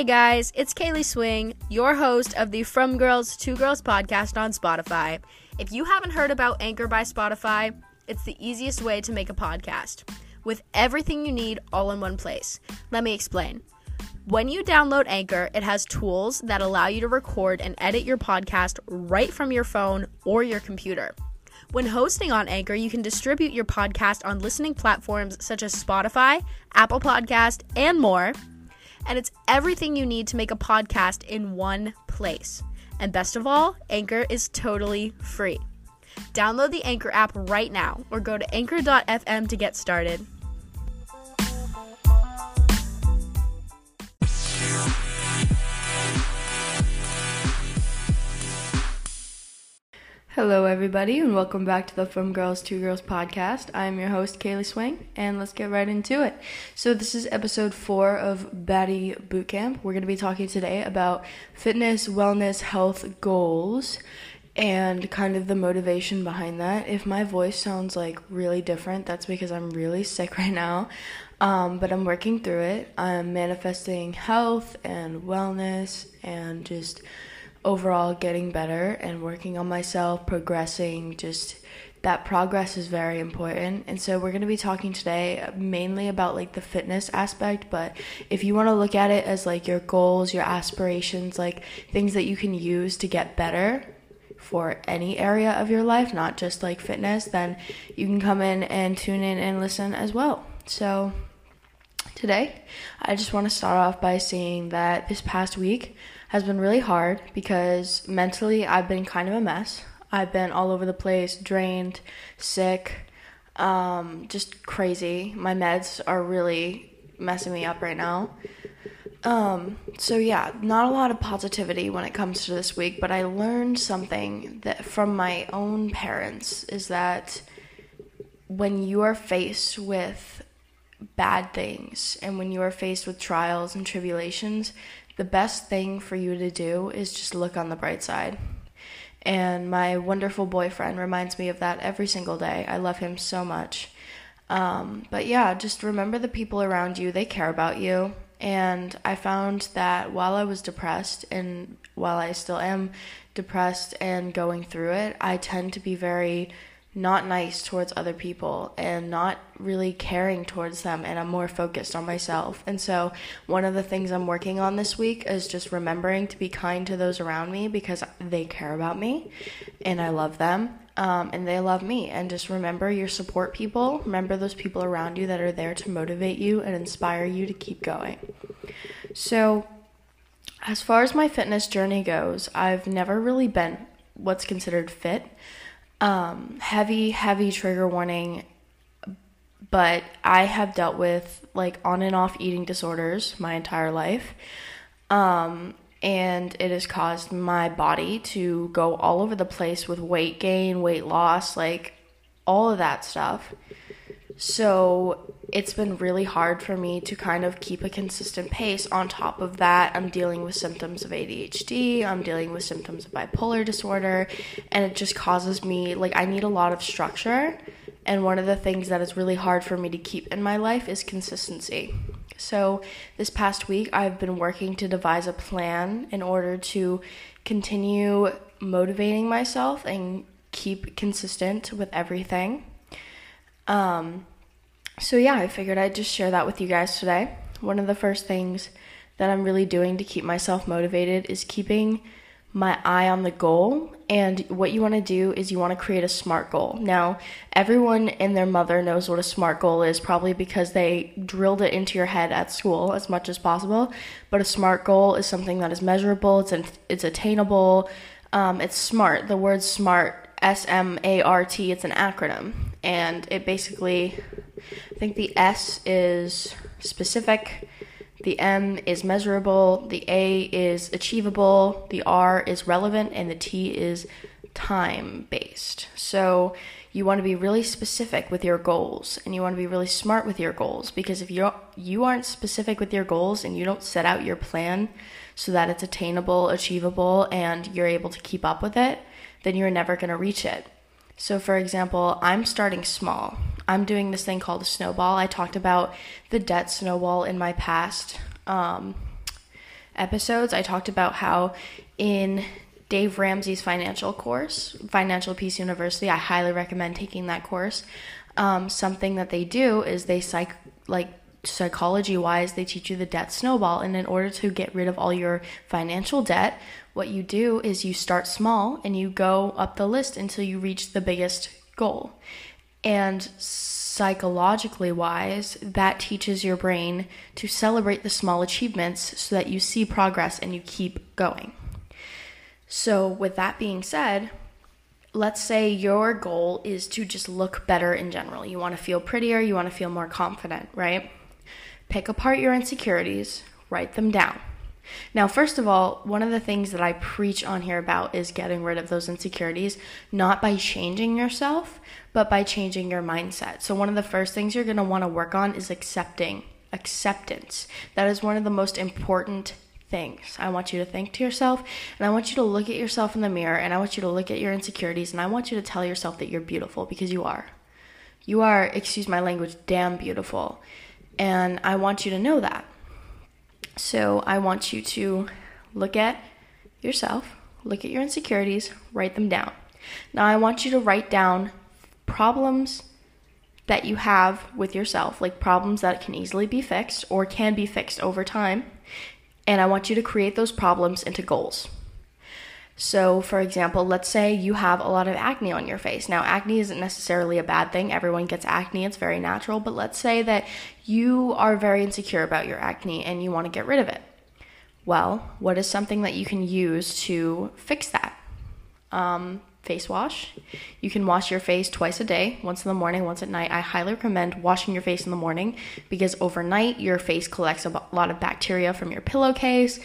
Hey guys, it's Kaylee Swing, your host of the From Girls to Girls podcast on Spotify. If you haven't heard about Anchor by Spotify, it's the easiest way to make a podcast with everything you need all in one place. Let me explain. When you download Anchor, it has tools that allow you to record and edit your podcast right from your phone or your computer. When hosting on Anchor, you can distribute your podcast on listening platforms such as Spotify, Apple Podcast, and more and it's everything you need to make a podcast in one place. And best of all, Anchor is totally free. Download the Anchor app right now or go to anchor.fm to get started. Hello, everybody, and welcome back to the From Girls to Girls podcast. I'm your host, Kaylee Swing, and let's get right into it. So, this is episode four of Baddie Bootcamp. We're going to be talking today about fitness, wellness, health goals, and kind of the motivation behind that. If my voice sounds like really different, that's because I'm really sick right now. Um, but I'm working through it. I'm manifesting health and wellness and just overall getting better and working on myself, progressing, just that progress is very important. And so we're going to be talking today mainly about like the fitness aspect, but if you want to look at it as like your goals, your aspirations, like things that you can use to get better for any area of your life, not just like fitness, then you can come in and tune in and listen as well. So today, I just want to start off by saying that this past week has been really hard because mentally I've been kind of a mess. I've been all over the place, drained, sick, um, just crazy. My meds are really messing me up right now. Um, so yeah, not a lot of positivity when it comes to this week, but I learned something that from my own parents is that when you are faced with bad things and when you are faced with trials and tribulations, the best thing for you to do is just look on the bright side. And my wonderful boyfriend reminds me of that every single day. I love him so much. Um, but yeah, just remember the people around you, they care about you. And I found that while I was depressed, and while I still am depressed and going through it, I tend to be very not nice towards other people and not really caring towards them and I'm more focused on myself. And so one of the things I'm working on this week is just remembering to be kind to those around me because they care about me and I love them. Um, and they love me. And just remember your support people. Remember those people around you that are there to motivate you and inspire you to keep going. So, as far as my fitness journey goes, I've never really been what's considered fit. Um, heavy, heavy trigger warning, but I have dealt with like on and off eating disorders my entire life. Um, and it has caused my body to go all over the place with weight gain, weight loss, like all of that stuff. So it's been really hard for me to kind of keep a consistent pace. On top of that, I'm dealing with symptoms of ADHD, I'm dealing with symptoms of bipolar disorder, and it just causes me like I need a lot of structure. And one of the things that is really hard for me to keep in my life is consistency. So, this past week, I've been working to devise a plan in order to continue motivating myself and keep consistent with everything. Um, so, yeah, I figured I'd just share that with you guys today. One of the first things that I'm really doing to keep myself motivated is keeping my eye on the goal. And what you want to do is you want to create a SMART goal. Now, everyone and their mother knows what a SMART goal is, probably because they drilled it into your head at school as much as possible. But a SMART goal is something that is measurable, it's, it's attainable, um, it's smart. The word SMART, S M A R T, it's an acronym. And it basically I think the S is specific, the M is measurable, the A is achievable, the R is relevant, and the T is time based. So you want to be really specific with your goals and you want to be really smart with your goals because if you you aren't specific with your goals and you don't set out your plan so that it's attainable, achievable and you're able to keep up with it, then you're never going to reach it. So for example, I'm starting small. I'm doing this thing called a snowball. I talked about the debt snowball in my past um, episodes, I talked about how in Dave Ramsey's financial course, Financial Peace University, I highly recommend taking that course. Um, something that they do is they psych like psychology wise, they teach you the debt snowball. And in order to get rid of all your financial debt, what you do is you start small and you go up the list until you reach the biggest goal. And psychologically wise, that teaches your brain to celebrate the small achievements so that you see progress and you keep going. So, with that being said, let's say your goal is to just look better in general. You want to feel prettier, you want to feel more confident, right? Pick apart your insecurities, write them down. Now, first of all, one of the things that I preach on here about is getting rid of those insecurities, not by changing yourself, but by changing your mindset. So, one of the first things you're going to want to work on is accepting. Acceptance. That is one of the most important things. I want you to think to yourself, and I want you to look at yourself in the mirror, and I want you to look at your insecurities, and I want you to tell yourself that you're beautiful because you are. You are, excuse my language, damn beautiful. And I want you to know that. So I want you to look at yourself, look at your insecurities, write them down. Now I want you to write down problems that you have with yourself, like problems that can easily be fixed or can be fixed over time. And I want you to create those problems into goals. So, for example, let's say you have a lot of acne on your face. Now, acne isn't necessarily a bad thing. Everyone gets acne, it's very natural. But let's say that you are very insecure about your acne and you want to get rid of it. Well, what is something that you can use to fix that? Um, face wash. You can wash your face twice a day, once in the morning, once at night. I highly recommend washing your face in the morning because overnight your face collects a lot of bacteria from your pillowcase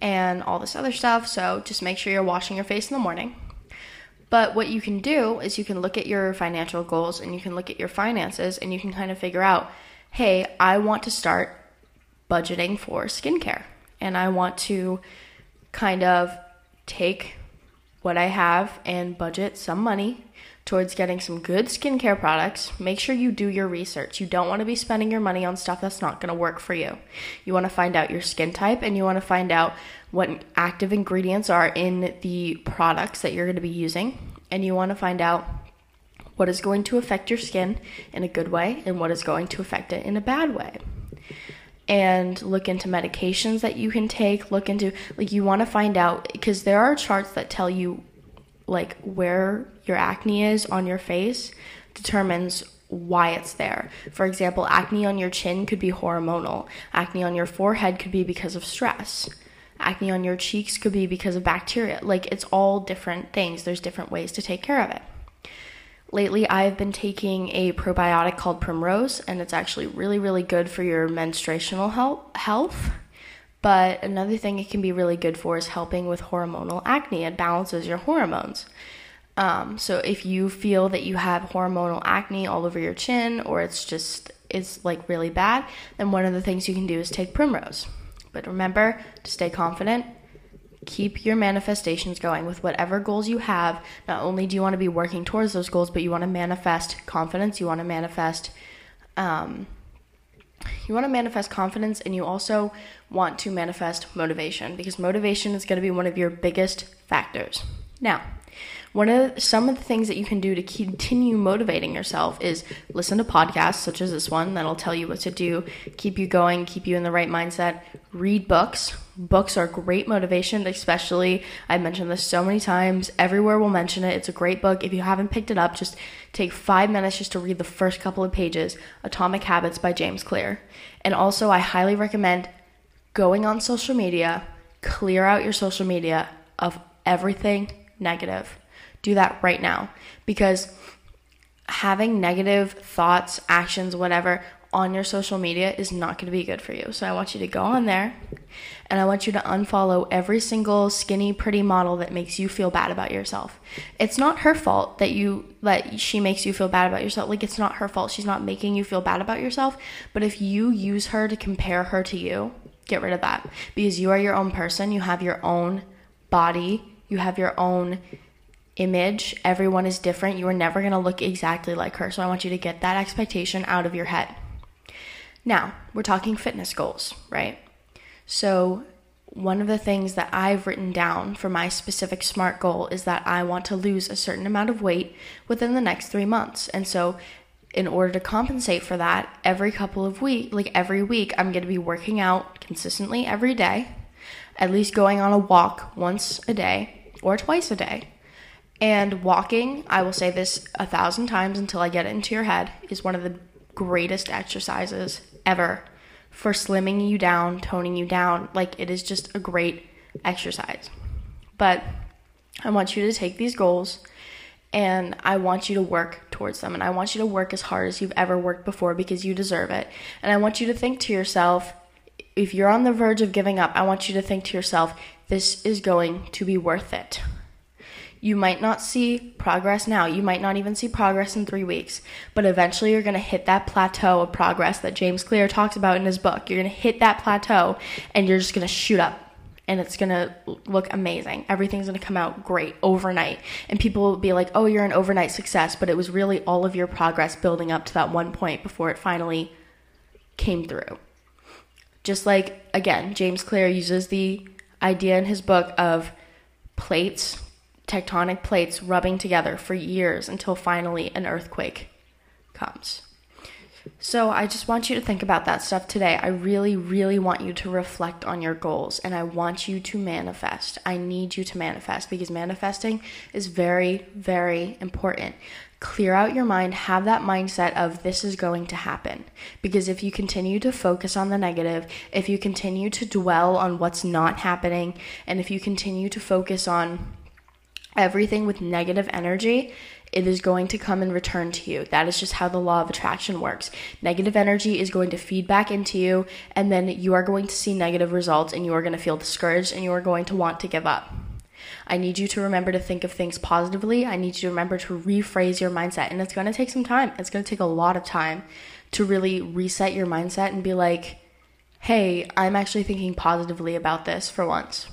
and all this other stuff. So just make sure you're washing your face in the morning. But what you can do is you can look at your financial goals and you can look at your finances and you can kind of figure out hey, I want to start budgeting for skincare and I want to kind of take what I have and budget some money towards getting some good skincare products, make sure you do your research. You don't want to be spending your money on stuff that's not going to work for you. You want to find out your skin type and you want to find out what active ingredients are in the products that you're going to be using. And you want to find out what is going to affect your skin in a good way and what is going to affect it in a bad way and look into medications that you can take look into like you want to find out because there are charts that tell you like where your acne is on your face determines why it's there. For example, acne on your chin could be hormonal. Acne on your forehead could be because of stress. Acne on your cheeks could be because of bacteria. Like it's all different things. There's different ways to take care of it. Lately, I've been taking a probiotic called Primrose, and it's actually really, really good for your menstruational health. But another thing it can be really good for is helping with hormonal acne. It balances your hormones. Um, so if you feel that you have hormonal acne all over your chin or it's just it's like really bad, then one of the things you can do is take Primrose. But remember to stay confident. Keep your manifestations going with whatever goals you have. Not only do you want to be working towards those goals, but you want to manifest confidence. You want to manifest um, you want to manifest confidence and you also want to manifest motivation because motivation is going to be one of your biggest factors. Now, one of the, some of the things that you can do to continue motivating yourself is listen to podcasts such as this one that'll tell you what to do, keep you going, keep you in the right mindset. Read books. Books are great motivation, especially I've mentioned this so many times. Everywhere will mention it. It's a great book. If you haven't picked it up, just take five minutes just to read the first couple of pages. Atomic Habits by James Clear. And also, I highly recommend going on social media, clear out your social media of everything negative do that right now because having negative thoughts, actions, whatever on your social media is not going to be good for you. So I want you to go on there and I want you to unfollow every single skinny pretty model that makes you feel bad about yourself. It's not her fault that you that she makes you feel bad about yourself. Like it's not her fault. She's not making you feel bad about yourself, but if you use her to compare her to you, get rid of that because you are your own person. You have your own body. You have your own image. Everyone is different. You are never going to look exactly like her. So I want you to get that expectation out of your head. Now, we're talking fitness goals, right? So, one of the things that I've written down for my specific SMART goal is that I want to lose a certain amount of weight within the next three months. And so, in order to compensate for that, every couple of weeks, like every week, I'm going to be working out consistently every day, at least going on a walk once a day or twice a day. And walking, I will say this a thousand times until I get it into your head, is one of the greatest exercises ever for slimming you down, toning you down. Like it is just a great exercise. But I want you to take these goals and I want you to work towards them. And I want you to work as hard as you've ever worked before because you deserve it. And I want you to think to yourself, if you're on the verge of giving up, I want you to think to yourself, this is going to be worth it. You might not see progress now. You might not even see progress in three weeks, but eventually you're going to hit that plateau of progress that James Clear talks about in his book. You're going to hit that plateau and you're just going to shoot up and it's going to look amazing. Everything's going to come out great overnight. And people will be like, oh, you're an overnight success, but it was really all of your progress building up to that one point before it finally came through. Just like, again, James Clear uses the idea in his book of plates tectonic plates rubbing together for years until finally an earthquake comes. So, I just want you to think about that stuff today. I really, really want you to reflect on your goals and I want you to manifest. I need you to manifest because manifesting is very, very important. Clear out your mind, have that mindset of this is going to happen. Because if you continue to focus on the negative, if you continue to dwell on what's not happening, and if you continue to focus on everything with negative energy, it is going to come and return to you. That is just how the law of attraction works. Negative energy is going to feed back into you, and then you are going to see negative results, and you are going to feel discouraged, and you are going to want to give up. I need you to remember to think of things positively. I need you to remember to rephrase your mindset, and it's going to take some time. It's going to take a lot of time to really reset your mindset and be like, hey, I'm actually thinking positively about this for once.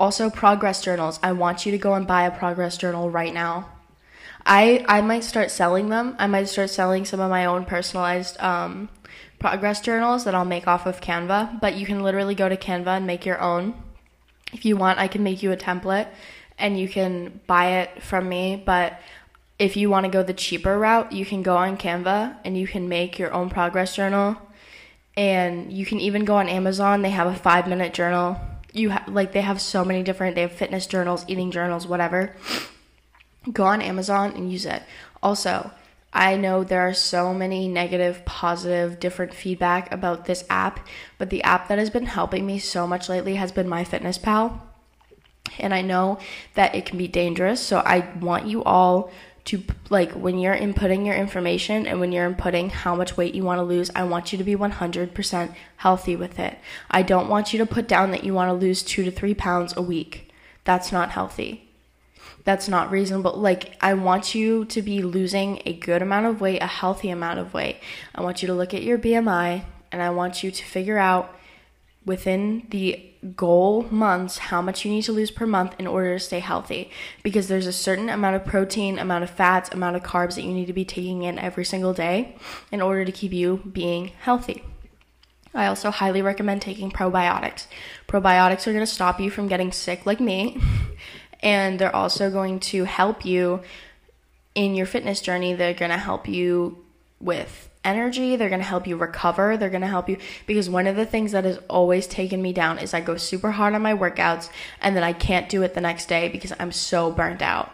Also, progress journals. I want you to go and buy a progress journal right now. I I might start selling them. I might start selling some of my own personalized um, progress journals that I'll make off of Canva. But you can literally go to Canva and make your own. If you want, I can make you a template and you can buy it from me. But if you want to go the cheaper route, you can go on Canva and you can make your own progress journal. And you can even go on Amazon. They have a five minute journal you ha- like they have so many different they have fitness journals eating journals whatever. Go on amazon and use it. Also i know there are so many negative positive different feedback about this app but the app that has been helping me so much lately has been MyFitnessPal and i know that it can be dangerous so i want you all to like when you're inputting your information and when you're inputting how much weight you want to lose, I want you to be 100% healthy with it. I don't want you to put down that you want to lose 2 to 3 pounds a week. That's not healthy. That's not reasonable. Like I want you to be losing a good amount of weight, a healthy amount of weight. I want you to look at your BMI and I want you to figure out within the goal months how much you need to lose per month in order to stay healthy because there's a certain amount of protein, amount of fats, amount of carbs that you need to be taking in every single day in order to keep you being healthy. I also highly recommend taking probiotics. Probiotics are going to stop you from getting sick like me, and they're also going to help you in your fitness journey. They're going to help you with energy. They're going to help you recover. They're going to help you because one of the things that has always taken me down is I go super hard on my workouts and then I can't do it the next day because I'm so burnt out.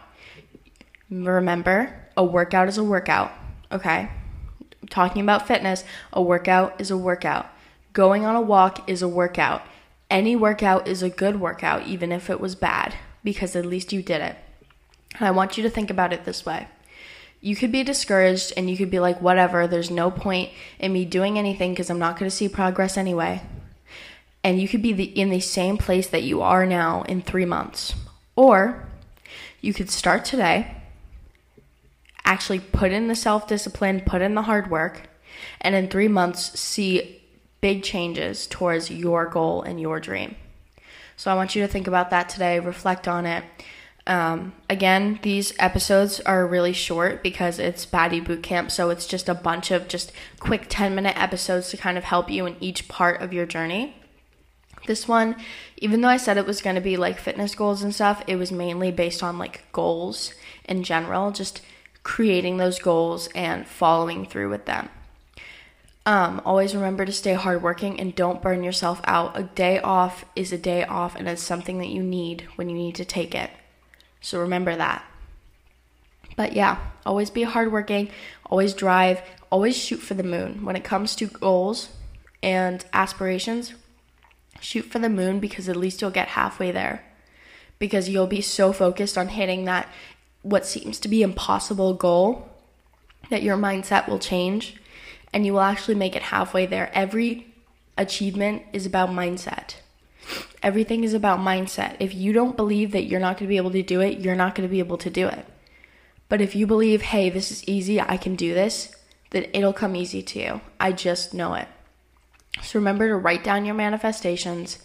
Remember, a workout is a workout, okay? Talking about fitness, a workout is a workout. Going on a walk is a workout. Any workout is a good workout, even if it was bad, because at least you did it. And I want you to think about it this way you could be discouraged and you could be like, whatever, there's no point in me doing anything because I'm not going to see progress anyway. And you could be the, in the same place that you are now in three months. Or you could start today, actually put in the self discipline, put in the hard work, and in three months see big changes towards your goal and your dream. So I want you to think about that today, reflect on it um, again, these episodes are really short because it's Baddie Boot Camp, so it's just a bunch of just quick 10 minute episodes to kind of help you in each part of your journey. This one, even though I said it was going to be like fitness goals and stuff, it was mainly based on like goals in general, just creating those goals and following through with them. Um, always remember to stay hardworking and don't burn yourself out. A day off is a day off and it's something that you need when you need to take it. So remember that. But yeah, always be hardworking, always drive, always shoot for the moon. When it comes to goals and aspirations, shoot for the moon because at least you'll get halfway there. Because you'll be so focused on hitting that what seems to be impossible goal that your mindset will change and you will actually make it halfway there. Every achievement is about mindset. Everything is about mindset. If you don't believe that you're not going to be able to do it, you're not going to be able to do it. But if you believe, hey, this is easy, I can do this, then it'll come easy to you. I just know it. So remember to write down your manifestations,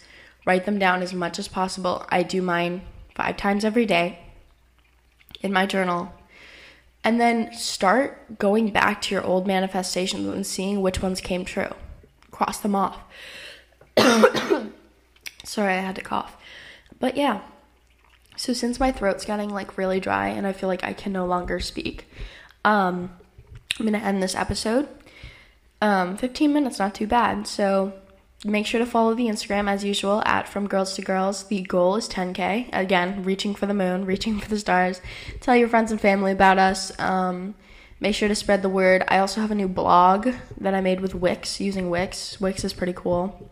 write them down as much as possible. I do mine five times every day in my journal. And then start going back to your old manifestations and seeing which ones came true. Cross them off. Sorry, I had to cough. But yeah. So since my throat's getting like really dry and I feel like I can no longer speak, um, I'm gonna end this episode. Um, 15 minutes, not too bad. So make sure to follow the Instagram as usual at From Girls to Girls. The goal is 10k. Again, reaching for the moon, reaching for the stars. Tell your friends and family about us. Um, make sure to spread the word. I also have a new blog that I made with Wix using Wix. Wix is pretty cool.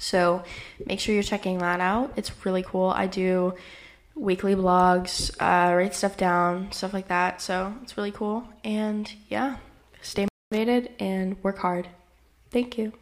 So make sure you're checking that out. It's really cool. I do weekly blogs, uh, write stuff down, stuff like that. So it's really cool. And yeah, stay motivated and work hard. Thank you.